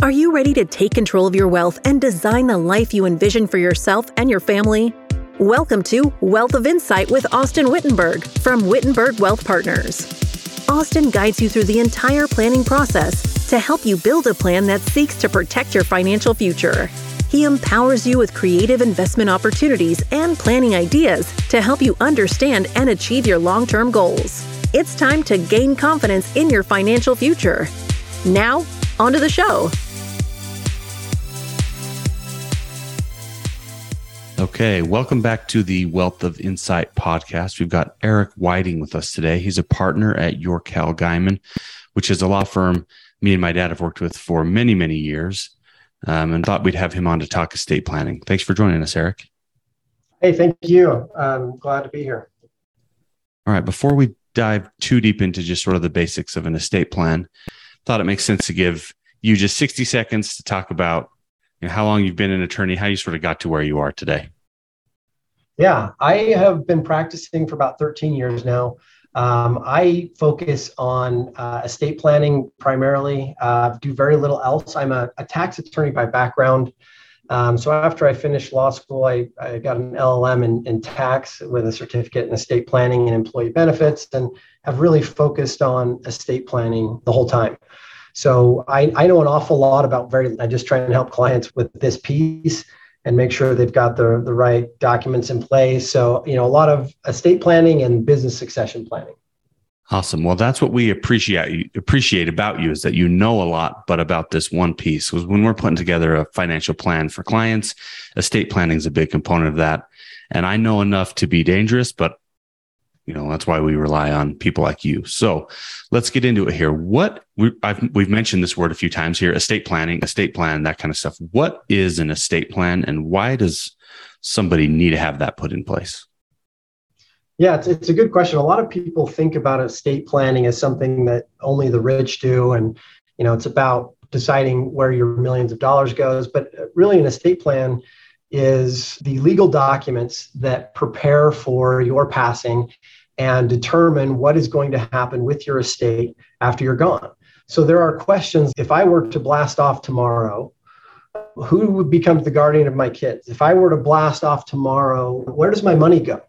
Are you ready to take control of your wealth and design the life you envision for yourself and your family? Welcome to Wealth of Insight with Austyn Whittenburg from Whittenburg Wealth Partners. Austyn guides you through the entire planning process to help you build a plan that seeks to protect your financial future. He empowers you with creative investment opportunities and planning ideas to help you understand and achieve your long term goals. It's time to gain confidence in your financial future. Now, onto the show. Okay, welcome back to the Wealth of Insight podcast. We've got Eric Whiting with us today. He's a partner at Yorkell Guyman, which is a law firm me and my dad have worked with for many, many years, um, and thought we'd have him on to talk estate planning. Thanks for joining us, Eric. Hey, thank you. I'm glad to be here. All right, before we dive too deep into just sort of the basics of an estate plan, thought it makes sense to give you just 60 seconds to talk about you know, how long you've been an attorney, how you sort of got to where you are today. Yeah, I have been practicing for about 13 years now. Um, I focus on uh, estate planning primarily, uh, do very little else. I'm a, a tax attorney by background. Um, so after I finished law school, I, I got an LLM in, in, tax with a certificate in estate planning and employee benefits, and have really focused on estate planning the whole time. So I, I know an awful lot about very. I just try and help clients with this piece and make sure they've got the, the right documents in place. So, you know, a lot of estate planning and business succession planning. Awesome. Well, that's what we appreciate appreciate about you is that you know a lot, but about this one piece. Was when we're putting together a financial plan for clients, estate planning is a big component of that. And I know enough to be dangerous, but you know that's why we rely on people like you. So let's get into it here. What we, have we've mentioned this word a few times here estate planning estate plan that kind of stuff. What is an estate plan and why does somebody need to have that put in place? Yeah it's, it's a good question. A lot of people think about estate planning as something that only the rich do and you know it's about deciding where your millions of dollars goes. But really an estate plan is the legal documents that prepare for your passing and determine what is going to happen with your estate after you're gone. So there are questions. If I were to blast off tomorrow, who becomes the guardian of my kids? If I were to blast off tomorrow, where does my money go?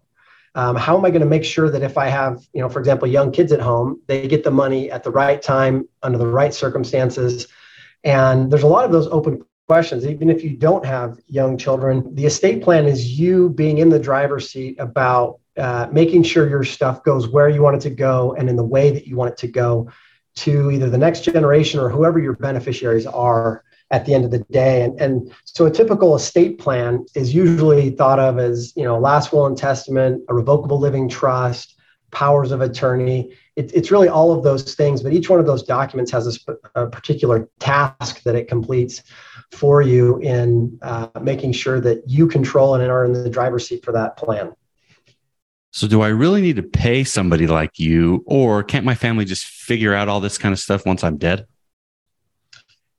Um, how am I going to make sure that if I have, you know, for example, young kids at home, they get the money at the right time under the right circumstances? And there's a lot of those open questions. Even if you don't have young children, the estate plan is you being in the driver's seat about uh, making sure your stuff goes where you want it to go and in the way that you want it to go to either the next generation or whoever your beneficiaries are at the end of the day. And, and so a typical estate plan is usually thought of as, you know, last will and testament, a revocable living trust, powers of attorney. It, it's really all of those things, but each one of those documents has a, a particular task that it completes for you in uh, making sure that you control and are in the driver's seat for that plan. So, do I really need to pay somebody like you, or can't my family just figure out all this kind of stuff once I'm dead?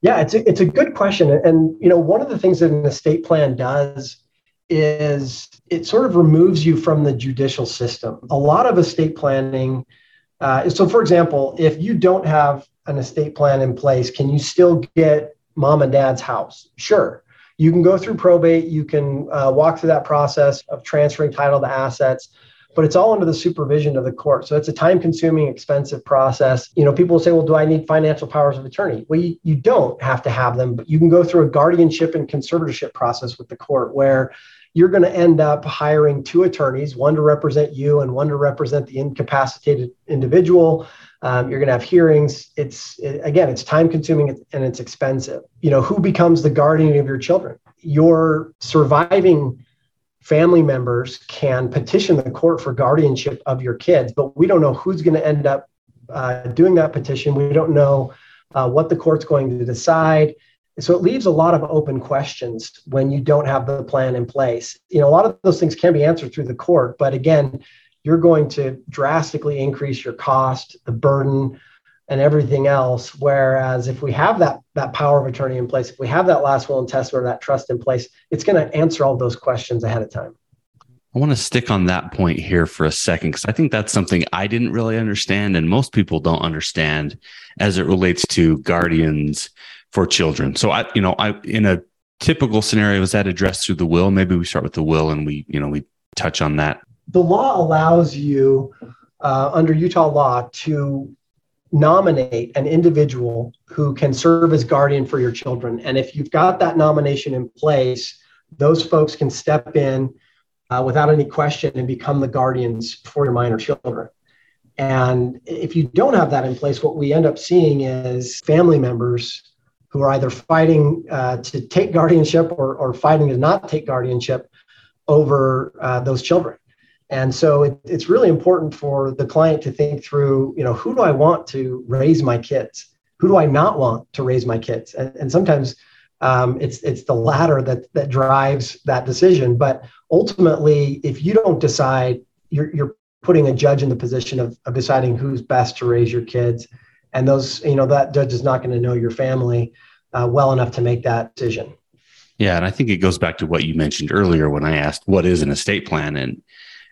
Yeah, it's a, it's a good question. And, you know, one of the things that an estate plan does is it sort of removes you from the judicial system. A lot of estate planning, uh, so for example, if you don't have an estate plan in place, can you still get mom and dad's house? Sure. You can go through probate, you can uh, walk through that process of transferring title to assets but it's all under the supervision of the court. So it's a time consuming, expensive process. You know, people will say, well, do I need financial powers of attorney? Well, you, you don't have to have them, but you can go through a guardianship and conservatorship process with the court where you're going to end up hiring two attorneys, one to represent you and one to represent the incapacitated individual. Um, you're going to have hearings. It's it, again, it's time consuming and it's expensive. You know, who becomes the guardian of your children? Your surviving family members can petition the court for guardianship of your kids, but we don't know who's going to end up uh, doing that petition. We don't know uh, what the court's going to decide. So it leaves a lot of open questions when you don't have the plan in place. You know, a lot of those things can be answered through the court, but again, you're going to drastically increase your cost, the burden, and everything else. Whereas if we have that that power of attorney in place, if we have that last will and testament or that trust in place, it's going to answer all those questions ahead of time. I want to stick on that point here for a second because I think that's something I didn't really understand, and most people don't understand as it relates to guardians for children. So I, you know, I in a typical scenario, is that addressed through the will? Maybe we start with the will and we, you know, we touch on that. The law allows you uh, under Utah law to nominate an individual who can serve as guardian for your children. And if you've got that nomination in place, those folks can step in uh, without any question and become the guardians for your minor children. And if you don't have that in place, what we end up seeing is family members who are either fighting uh, to take guardianship or, or fighting to not take guardianship over uh, those children. And so it, it's really important for the client to think through, you know, who do I want to raise my kids? Who do I not want to raise my kids? And, and sometimes um, it's it's the latter that that drives that decision. But ultimately, if you don't decide, you're you're putting a judge in the position of, of deciding who's best to raise your kids, and those you know that judge is not going to know your family uh, well enough to make that decision. Yeah, and I think it goes back to what you mentioned earlier when I asked what is an estate plan, and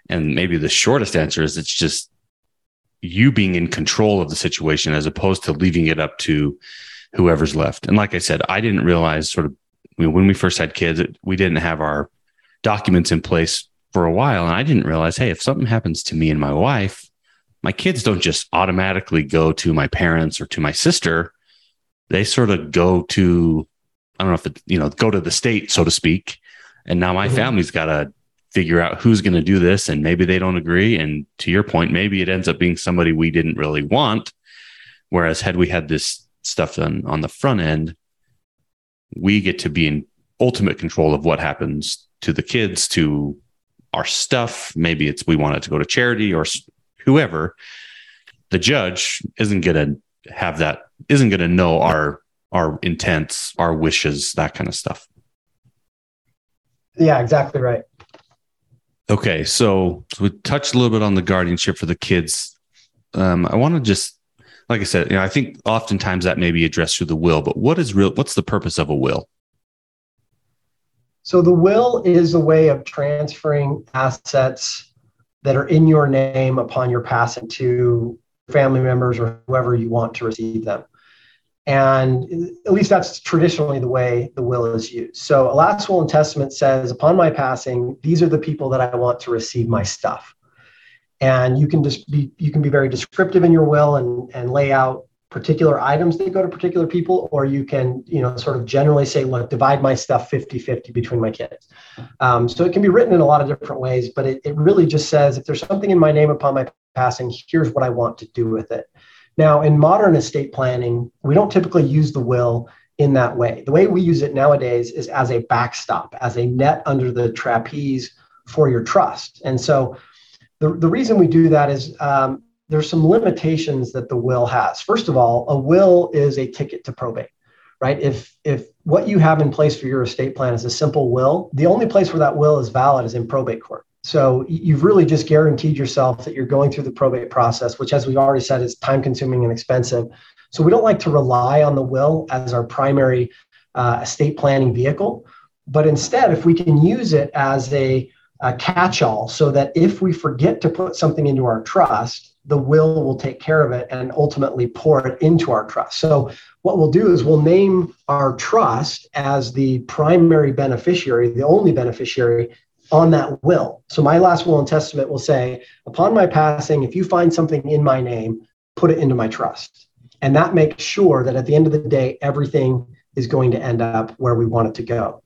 and maybe the shortest answer is it's just you being in control of the situation as opposed to leaving it up to whoever's left. And like I said, I didn't realize sort of when we first had kids, we didn't have our documents in place for a while. And I didn't realize, hey, if something happens to me and my wife, my kids don't just automatically go to my parents or to my sister. They sort of go to, I don't know if it, you know, go to the state, so to speak. And now my mm-hmm. family's got to figure out who's going to do this and maybe they don't agree. And to your point maybe it ends up being somebody we didn't really want. Whereas had we had this stuff done on the front end we get to be in ultimate control of what happens to the kids to our stuff. Maybe it's we want it to go to charity or whoever. The judge isn't going to have that isn't going to know our our intents our wishes that kind of stuff. Yeah exactly right Okay, so, so we touched a little bit on the guardianship for the kids. Um, I want to just, like I said, you know, I think oftentimes that may be addressed through the will, but what is real? What's the purpose of a will? So the will is a way of transferring assets that are in your name upon your passing to family members or whoever you want to receive them. And at least that's traditionally the way the will is used. So a last will and testament says, upon my passing, these are the people that I want to receive my stuff. And you can just be you can be very descriptive in your will and, and lay out particular items that go to particular people, or you can, you know, sort of generally say, look, divide my stuff 50-50 between my kids. Um, so it can be written in a lot of different ways, but it, it really just says if there's something in my name upon my passing, here's what I want to do with it. Now, in modern estate planning, we don't typically use the will in that way. The way we use it nowadays is as a backstop, as a net under the trapeze for your trust. And so the, the reason we do that is um, there's some limitations that the will has. First of all, a will is a ticket to probate, right? If if what you have in place for your estate plan is a simple will, the only place where that will is valid is in probate court. So you've really just guaranteed yourself that you're going through the probate process, which, as we've already said, is time consuming and expensive. So we don't like to rely on the will as our primary uh, estate planning vehicle. But instead, if we can use it as a, a catch all so that if we forget to put something into our trust, the will will take care of it and ultimately pour it into our trust. So, what we'll do is we'll name our trust as the primary beneficiary, the only beneficiary, on that will. So my last will and testament will say, upon my passing, if you find something in my name, put it into my trust. And that makes sure that at the end of the day, everything is going to end up where we want it to go.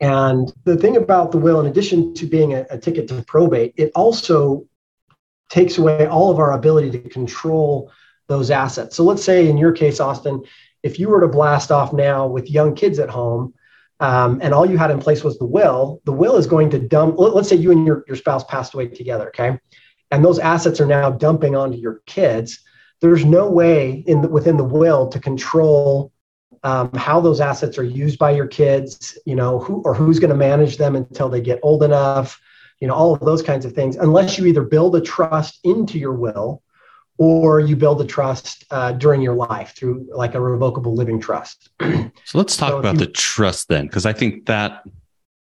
And the thing about the will, in addition to being a, a ticket to probate, it also takes away all of our ability to control those assets. So let's say in your case, Austyn, if you were to blast off now with young kids at home, um, and all you had in place was the will, the will is going to dump. Let's say you and your, your spouse passed away together, okay? And those assets are now dumping onto your kids. There's no way in the, within the will to control um, how those assets are used by your kids, you know, who or who's going to manage them until they get old enough, you know, all of those kinds of things, unless you either build a trust into your will or you build a trust uh, during your life through like a revocable living trust. so let's talk so about you, the trust then, because I think that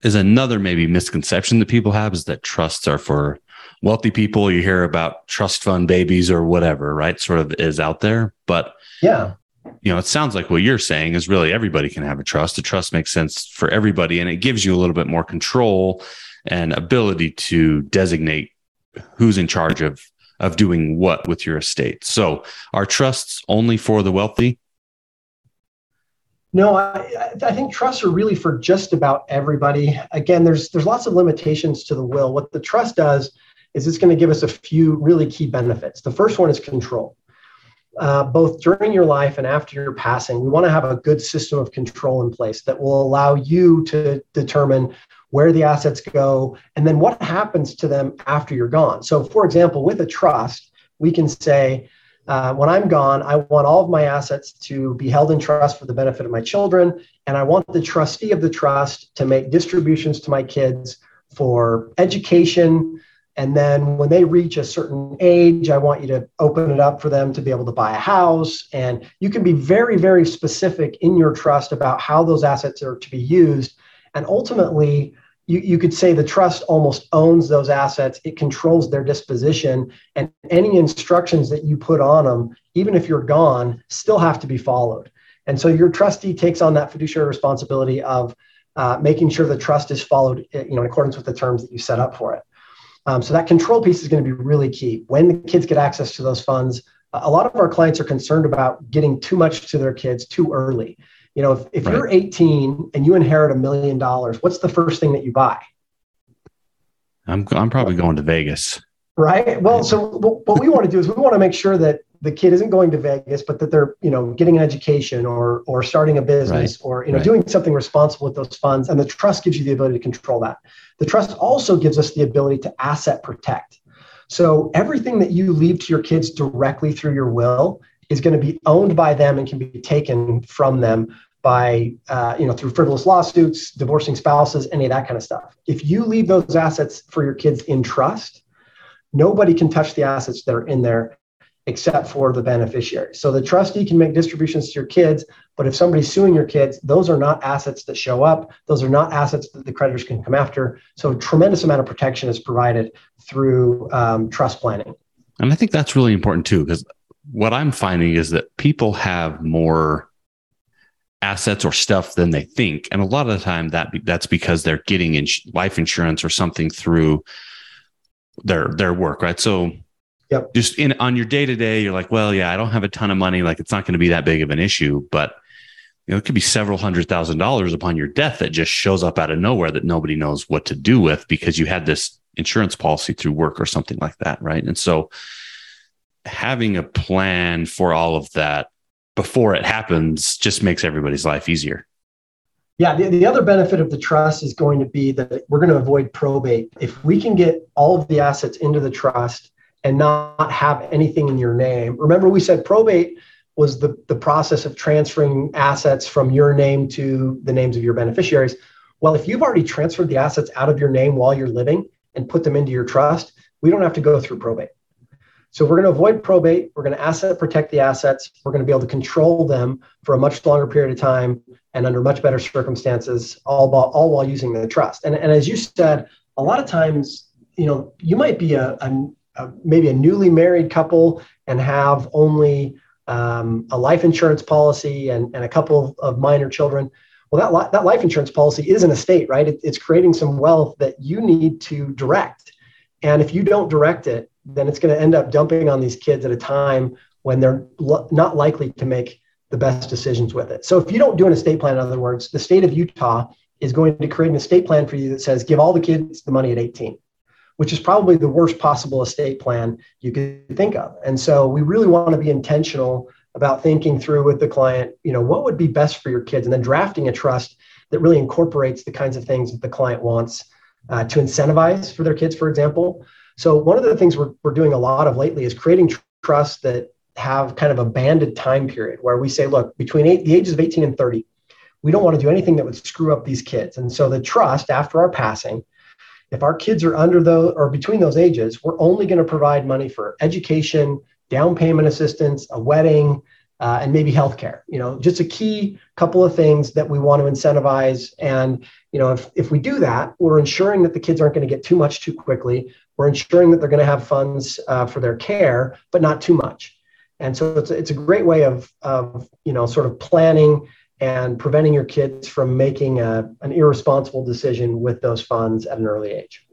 is another maybe misconception that people have is that trusts are for wealthy people. You hear about trust fund babies or whatever, right? Sort of is out there, but yeah, you know, it sounds like what you're saying is really everybody can have a trust. A trust makes sense for everybody and it gives you a little bit more control and ability to designate who's in charge of of doing what with your estate. So, are trusts only for the wealthy? No, I, I think trusts are really for just about everybody. Again, there's there's lots of limitations to the will. What the trust does is it's going to give us a few really key benefits. The first one is control. Uh, both during your life and after your passing, we want to have a good system of control in place that will allow you to determine where the assets go and then what happens to them after you're gone. So, for example, with a trust, we can say, uh, when I'm gone, I want all of my assets to be held in trust for the benefit of my children. And I want the trustee of the trust to make distributions to my kids for education, and then when they reach a certain age, I want you to open it up for them to be able to buy a house. And you can be very, very specific in your trust about how those assets are to be used. And ultimately, you, you could say the trust almost owns those assets, it controls their disposition, and any instructions that you put on them, even if you're gone, still have to be followed. And so your trustee takes on that fiduciary responsibility of uh, making sure the trust is followed you know, in accordance with the terms that you set up for it. Um, so that control piece is going to be really key. When the kids get access to those funds, a lot of our clients are concerned about getting too much to their kids too early. You know, if, if right. you're 18 and you inherit a million dollars, what's the first thing that you buy? I'm, I'm probably going to Vegas. Right. Well, so what we want to do is we want to make sure that the kid isn't going to Vegas, but that they're, you know, getting an education or or starting a business right. or you know right. doing something responsible with those funds. And the trust gives you the ability to control that. The trust also gives us the ability to asset protect. So everything that you leave to your kids directly through your will is going to be owned by them and can be taken from them by uh, you know through frivolous lawsuits, divorcing spouses, any of that kind of stuff. If you leave those assets for your kids in trust, nobody can touch the assets that are in there except for the beneficiary. So the trustee can make distributions to your kids, but if somebody's suing your kids, those are not assets that show up. Those are not assets that the creditors can come after. So a tremendous amount of protection is provided through um, trust planning. And I think that's really important too, because what I'm finding is that people have more assets or stuff than they think, and a lot of the time that that's because they're getting in life insurance or something through their their work, right? So Yep. Just in on your day to day, you're like, well, yeah, I don't have a ton of money. Like it's not going to be that big of an issue, but you know, it could be several hundred thousand dollars upon your death that just shows up out of nowhere that nobody knows what to do with because you had this insurance policy through work or something like that. Right. And so having a plan for all of that before it happens just makes everybody's life easier. Yeah, the, the other benefit of the trust is going to be that we're going to avoid probate. If we can get all of the assets into the trust and not have anything in your name. Remember, we said probate was the, the process of transferring assets from your name to the names of your beneficiaries. Well, if you've already transferred the assets out of your name while you're living and put them into your trust, we don't have to go through probate. So we're going to avoid probate. We're going to asset protect the assets. We're going to be able to control them for a much longer period of time and under much better circumstances, all, while, all while using the trust. And, and as you said, a lot of times, you know, you might be a, a uh, maybe a newly married couple and have only um, a life insurance policy and, and a couple of minor children. Well, that, li- that life insurance policy is an estate, right? It, it's creating some wealth that you need to direct. And if you don't direct it, then it's going to end up dumping on these kids at a time when they're lo- not likely to make the best decisions with it. So if you don't do an estate plan, in other words, the state of Utah is going to create an estate plan for you that says give all the kids the money at 18 which is probably the worst possible estate plan you could think of. And so we really want to be intentional about thinking through with the client, you know, what would be best for your kids, and then drafting a trust that really incorporates the kinds of things that the client wants uh, to incentivize for their kids, for example. So one of the things we're, we're doing a lot of lately is creating tr- trusts that have kind of a banded time period where we say, look, between eight, the ages of 18 and 30, we don't want to do anything that would screw up these kids. And so the trust after our passing if our kids are under those or between those ages, we're only going to provide money for education, down payment assistance, a wedding, uh, and maybe healthcare. You know, just a key couple of things that we want to incentivize. And you know, if if we do that, we're ensuring that the kids aren't going to get too much too quickly. We're ensuring that they're going to have funds uh, for their care, but not too much. And so it's, it's a great way of, of, you know, sort of planning and preventing your kids from making a, an irresponsible decision with those funds at an early age.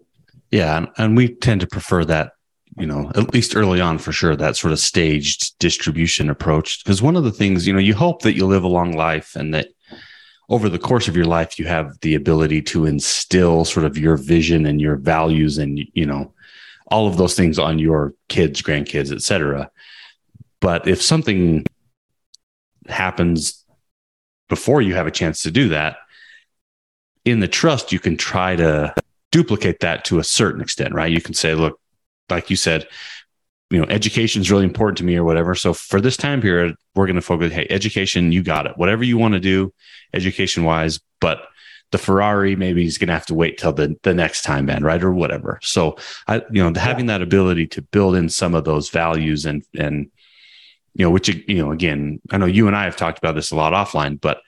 Yeah. And, and we tend to prefer that, you know, at least early on for sure, that sort of staged distribution approach. Because one of the things, you know, you hope that you live a long life and that over the course of your life, you have the ability to instill sort of your vision and your values and, you know, all of those things on your kids, grandkids, et cetera. But if something happens before you have a chance to do that, in the trust, you can try to duplicate that to a certain extent, right? You can say, look, like you said, you know, education is really important to me or whatever. So for this time period, we're going to focus, hey, education, you got it. Whatever you want to do, education wise, but the Ferrari maybe he's going to have to wait till the, the next time man, right? Or whatever. So I, you know, having that ability to build in some of those values and, and, you know, which, you know, again, I know you and I have talked about this a lot offline, but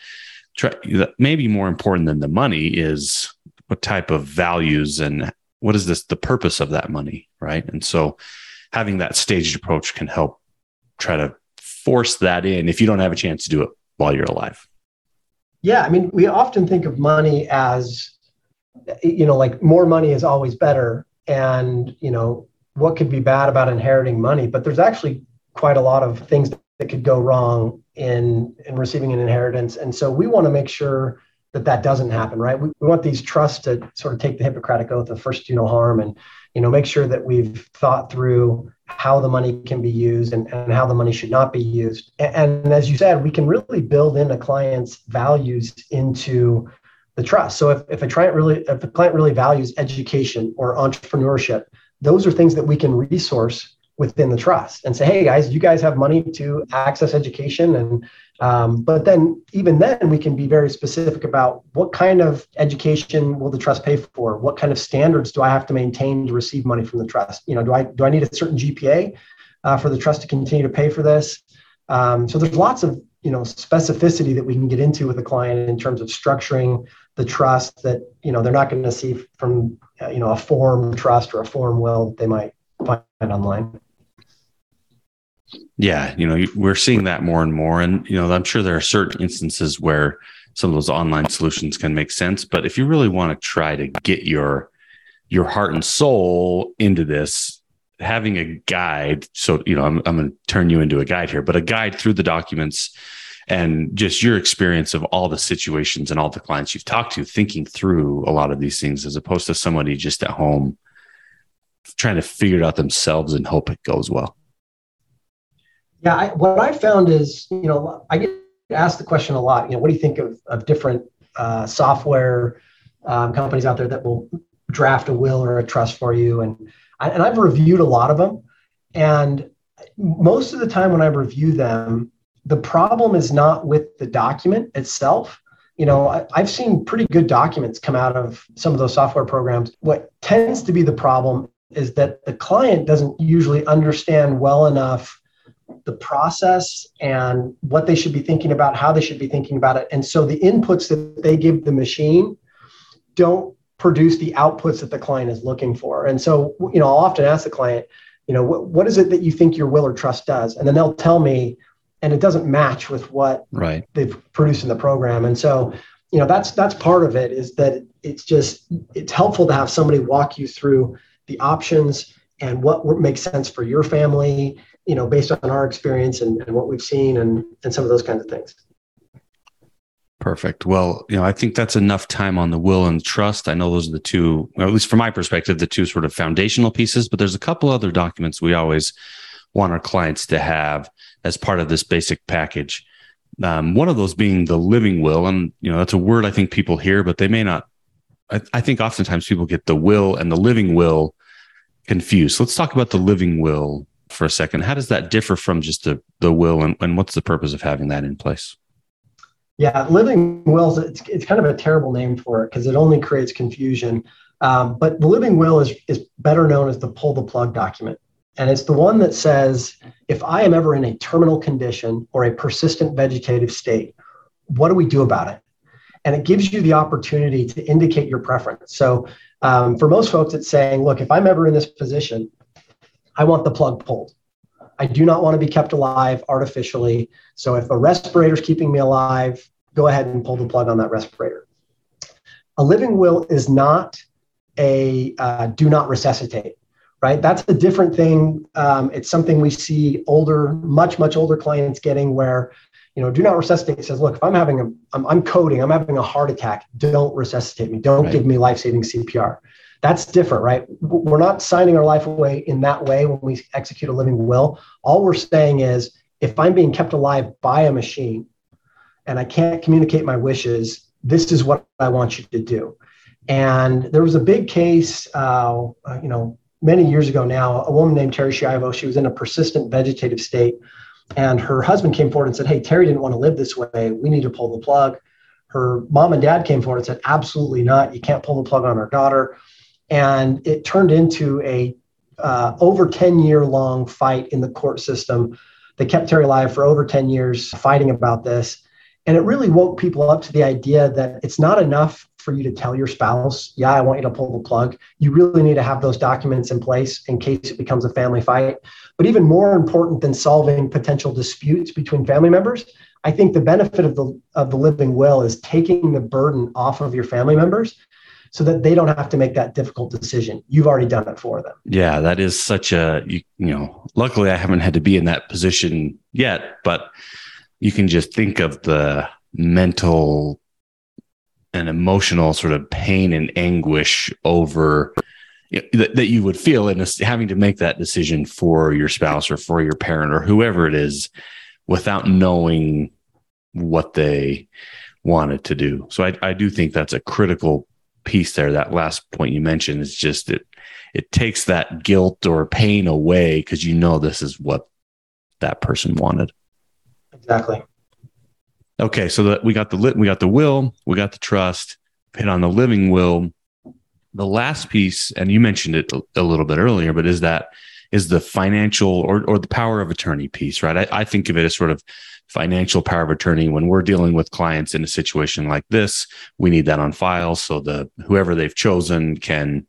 try, maybe more important than the money is what type of values and what is this, the purpose of that money. Right. And so having that staged approach can help try to force that in if you don't have a chance to do it while you're alive. Yeah, I mean, we often think of money as, you know, like more money is always better. And, you know, what could be bad about inheriting money? But there's actually quite a lot of things that could go wrong in, in receiving an inheritance. And so we want to make sure that that doesn't happen, right? We, we want these trusts to sort of take the Hippocratic oath of first do no harm and, you know, make sure that we've thought through how the money can be used and, and how the money should not be used. And, and as you said, we can really build in a client's values into the trust. So if, if a client really if a client really values education or entrepreneurship, those are things that we can resource within the trust and say, hey guys, you guys have money to access education and um, but then, even then, we can be very specific about what kind of education will the trust pay for? What kind of standards do I have to maintain to receive money from the trust? You know, do I do I need a certain GPA uh, for the trust to continue to pay for this? Um, so there's lots of you know specificity that we can get into with a client in terms of structuring the trust that you know they're not going to see from uh, you know a form trust or a form will that they might find online. Yeah, you know, we're seeing that more and more. And, you know, I'm sure there are certain instances where some of those online solutions can make sense. But if you really want to try to get your your heart and soul into this, having a guide, so you know, I'm I'm gonna turn you into a guide here, but a guide through the documents and just your experience of all the situations and all the clients you've talked to, thinking through a lot of these things as opposed to somebody just at home trying to figure it out themselves and hope it goes well. Yeah, I, what I found is, you know, I get asked the question a lot. You know, what do you think of, of different uh, software um, companies out there that will draft a will or a trust for you? And I, and I've reviewed a lot of them, and most of the time when I review them, the problem is not with the document itself. You know, I, I've seen pretty good documents come out of some of those software programs. What tends to be the problem is that the client doesn't usually understand well enough the process and what they should be thinking about, how they should be thinking about it. And so the inputs that they give the machine don't produce the outputs that the client is looking for. And so, you know, I'll often ask the client, you know, what, what is it that you think your will or trust does? And then they'll tell me, and it doesn't match with what right. they've produced in the program. And so, you know, that's that's part of it is that it's just it's helpful to have somebody walk you through the options and what makes sense for your family you know, based on our experience and, and what we've seen and, and some of those kinds of things. Perfect. Well, you know, I think that's enough time on the will and trust. I know those are the two, or at least from my perspective, the two sort of foundational pieces, but there's a couple other documents we always want our clients to have as part of this basic package. Um, one of those being the living will. And, you know, that's a word I think people hear, but they may not. I, I think oftentimes people get the will and the living will confused. Let's talk about the living will for a second. How does that differ from just the, the will and, and what's the purpose of having that in place? Yeah, living wills, it's, it's kind of a terrible name for it because it only creates confusion. Um, but the living will is, is better known as the pull the plug document. And it's the one that says if I am ever in a terminal condition or a persistent vegetative state, what do we do about it? And it gives you the opportunity to indicate your preference. So um, for most folks, it's saying, look, if I'm ever in this position, I want the plug pulled. I do not want to be kept alive artificially. So if a respirator is keeping me alive, go ahead and pull the plug on that respirator. A living will is not a uh, do not resuscitate, right? That's a different thing. Um, it's something we see older, much, much older clients getting where, you know, do not resuscitate says, look, if I'm having a, I'm, I'm coding, I'm having a heart attack, don't resuscitate me. Don't right. give me life saving CPR. That's different, right? We're not signing our life away in that way when we execute a living will. All we're saying is if I'm being kept alive by a machine and I can't communicate my wishes, this is what I want you to do. And there was a big case, uh, you know, many years ago now, a woman named Terri Schiavo, she was in a persistent vegetative state. And her husband came forward and said, Hey, Terry didn't want to live this way. We need to pull the plug. Her mom and dad came forward and said, Absolutely not. You can't pull the plug on our daughter and it turned into a uh, over 10 year long fight in the court system that kept Terri alive for over 10 years fighting about this. And it really woke people up to the idea that it's not enough for you to tell your spouse, yeah, I want you to pull the plug. You really need to have those documents in place in case it becomes a family fight. But even more important than solving potential disputes between family members, I think the benefit of the of the living will is taking the burden off of your family members so that they don't have to make that difficult decision. You've already done it for them. Yeah, that is such a you, you know, luckily I haven't had to be in that position yet, but you can just think of the mental and emotional sort of pain and anguish over that, that you would feel in having to make that decision for your spouse or for your parent or whoever it is without knowing what they wanted to do. So I, I do think that's a critical piece there, that last point you mentioned is just it it takes that guilt or pain away because you know this is what that person wanted. Exactly. Okay, so that we got the lit, we got the will, we got the trust, hit on the living will. The last piece, and you mentioned it a, a little bit earlier, but is that is the financial or or the power of attorney piece, right? I, I think of it as sort of financial power of attorney. When we're dealing with clients in a situation like this we need that on file so the whoever they've chosen can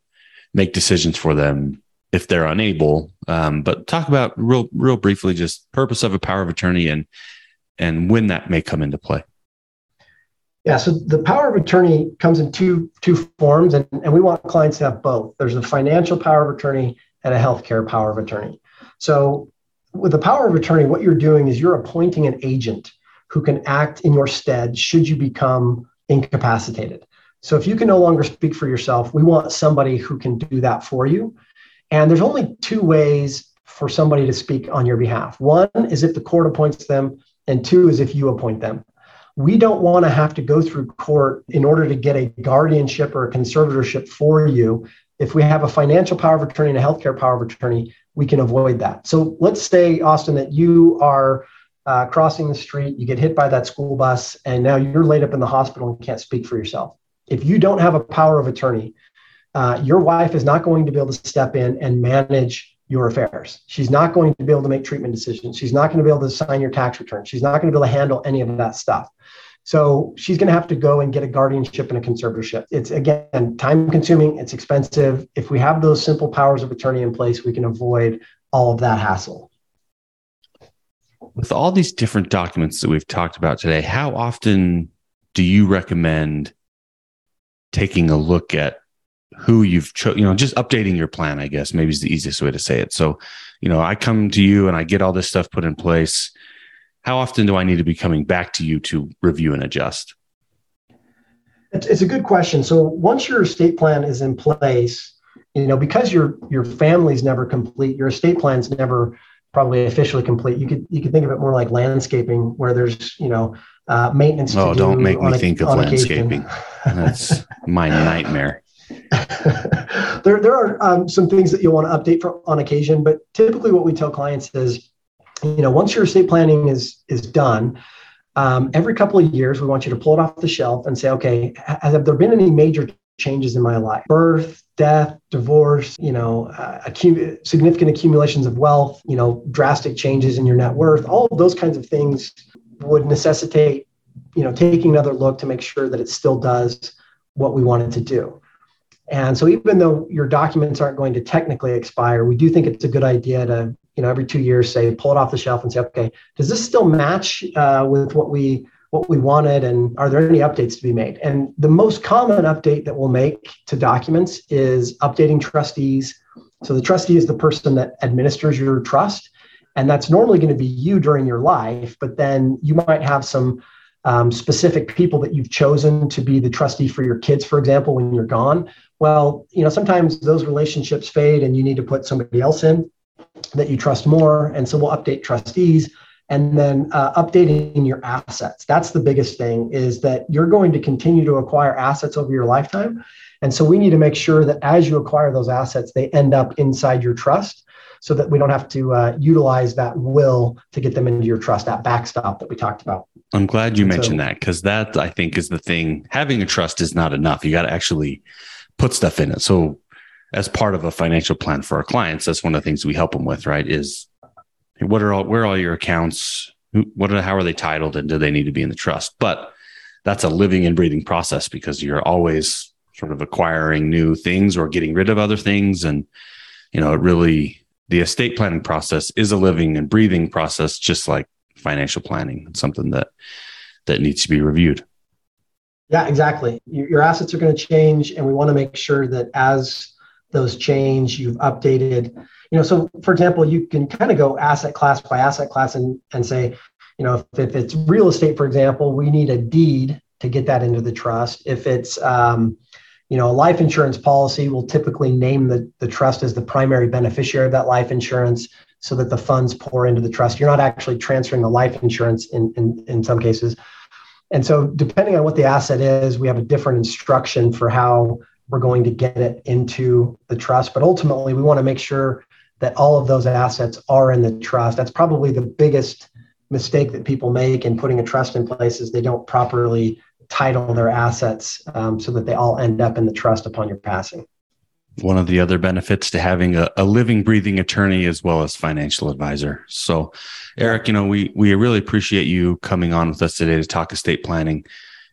make decisions for them if they're unable. Um, but talk about real real briefly just purpose of a power of attorney and and when that may come into play. Yeah so the power of attorney comes in two two forms and, and we want clients to have both. There's a financial power of attorney and a healthcare power of attorney. So with the power of attorney, what you're doing is you're appointing an agent who can act in your stead should you become incapacitated. So if you can no longer speak for yourself, we want somebody who can do that for you. And there's only two ways for somebody to speak on your behalf. One is if the court appoints them, and two is if you appoint them. We don't want to have to go through court in order to get a guardianship or a conservatorship for you. If we have a financial power of attorney and a healthcare power of attorney, we can avoid that. So let's say, Austyn, that you are uh, crossing the street, you get hit by that school bus, and now you're laid up in the hospital and can't speak for yourself. If you don't have a power of attorney, uh, your wife is not going to be able to step in and manage your affairs. She's not going to be able to make treatment decisions. She's not going to be able to sign your tax return. She's not going to be able to handle any of that stuff. So she's going to have to go and get a guardianship and a conservatorship. It's again time consuming, it's expensive. If we have those simple powers of attorney in place, we can avoid all of that hassle. With all these different documents that we've talked about today, how often do you recommend taking a look at who you've cho- you know just updating your plan i guess maybe is the easiest way to say it so you know i come to you and i get all this stuff put in place how often do I need to be coming back to you to review and adjust? It's a good question. So once your estate plan is in place, you know, because your your family's never complete, your estate plan's never probably officially complete. You could you could think of it more like landscaping, where there's you know uh, maintenance. Oh, do not make me a, think of landscaping. That's my nightmare. there there are um, some things that you'll want to update for, on occasion, but typically what we tell clients is you know, once your estate planning is is done, um, every couple of years we want you to pull it off the shelf and say, okay, have there been any major changes in my life? Birth, death, divorce, you know, uh, accu- significant accumulations of wealth, you know, drastic changes in your net worth, all of those kinds of things would necessitate, you know, taking another look to make sure that it still does what we want it to do. And so even though your documents aren't going to technically expire, we do think it's a good idea to you know, every two years, say, pull it off the shelf and say, okay, does this still match uh, with what we what we wanted, and are there any updates to be made? And the most common update that we'll make to documents is updating trustees. So the trustee is the person that administers your trust, and that's normally going to be you during your life. But then you might have some um, specific people that you've chosen to be the trustee for your kids, for example, when you're gone. Well, you know, sometimes those relationships fade and you need to put somebody else in that you trust more. And so we'll update trustees and then uh, updating your assets. That's the biggest thing is that you're going to continue to acquire assets over your lifetime. And so we need to make sure that as you acquire those assets, they end up inside your trust so that we don't have to uh, utilize that will to get them into your trust, that backstop that we talked about. I'm glad you mentioned so, that because that I think is the thing. Having a trust is not enough. You got to actually put stuff in it. So, as part of a financial plan for our clients, that's one of the things we help them with, right? Is what are all where are all your accounts? What are how are they titled, and do they need to be in the trust? But that's a living and breathing process because you're always sort of acquiring new things or getting rid of other things, and you know, it really the estate planning process is a living and breathing process, just like financial planning. It's something that that needs to be reviewed. Yeah, exactly. Your, your assets are going to change, and we want to make sure that as those change, you've updated. You know, so for example, you can kind of go asset class by asset class and and say, you know, if, if it's real estate, for example, we need a deed to get that into the trust. If it's um, you know, a life insurance policy will typically name the, the trust as the primary beneficiary of that life insurance so that the funds pour into the trust. You're not actually transferring the life insurance in, in, in some cases. And so, depending on what the asset is, we have a different instruction for how we're going to get it into the trust. But ultimately, we want to make sure that all of those assets are in the trust. That's probably the biggest mistake that people make in putting a trust in place is they don't properly title their assets um, so that they all end up in the trust upon your passing one of the other benefits to having a, a, living, breathing attorney as well as financial advisor. So, Eric, you know, we we really appreciate you coming on with us today to talk estate planning.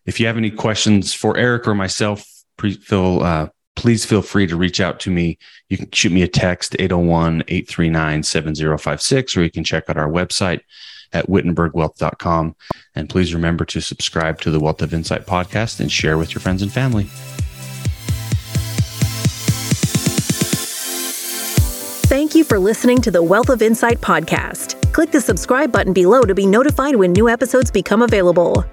If you have any questions for Eric or myself, feel, uh, please feel free to reach out to me. You can shoot me a text 801 839 7056, or you can check out our website at whittenburgwealth.com. And please remember to subscribe to the Wealth of Insight podcast and share with your friends and family. Thank you for listening to the Wealth of Insight podcast. Click the subscribe button below to be notified when new episodes become available.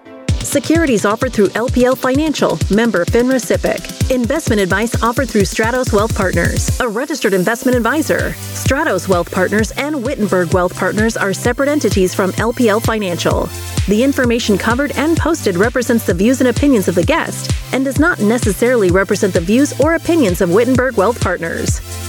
Securities offered through LPL Financial, member FINRA SIPC. Investment advice offered through Stratos Wealth Partners, a registered investment advisor. Stratos Wealth Partners and Whittenburg Wealth Partners are separate entities from LPL Financial. The information covered and posted represents the views and opinions of the guest and does not necessarily represent the views or opinions of Whittenburg Wealth Partners.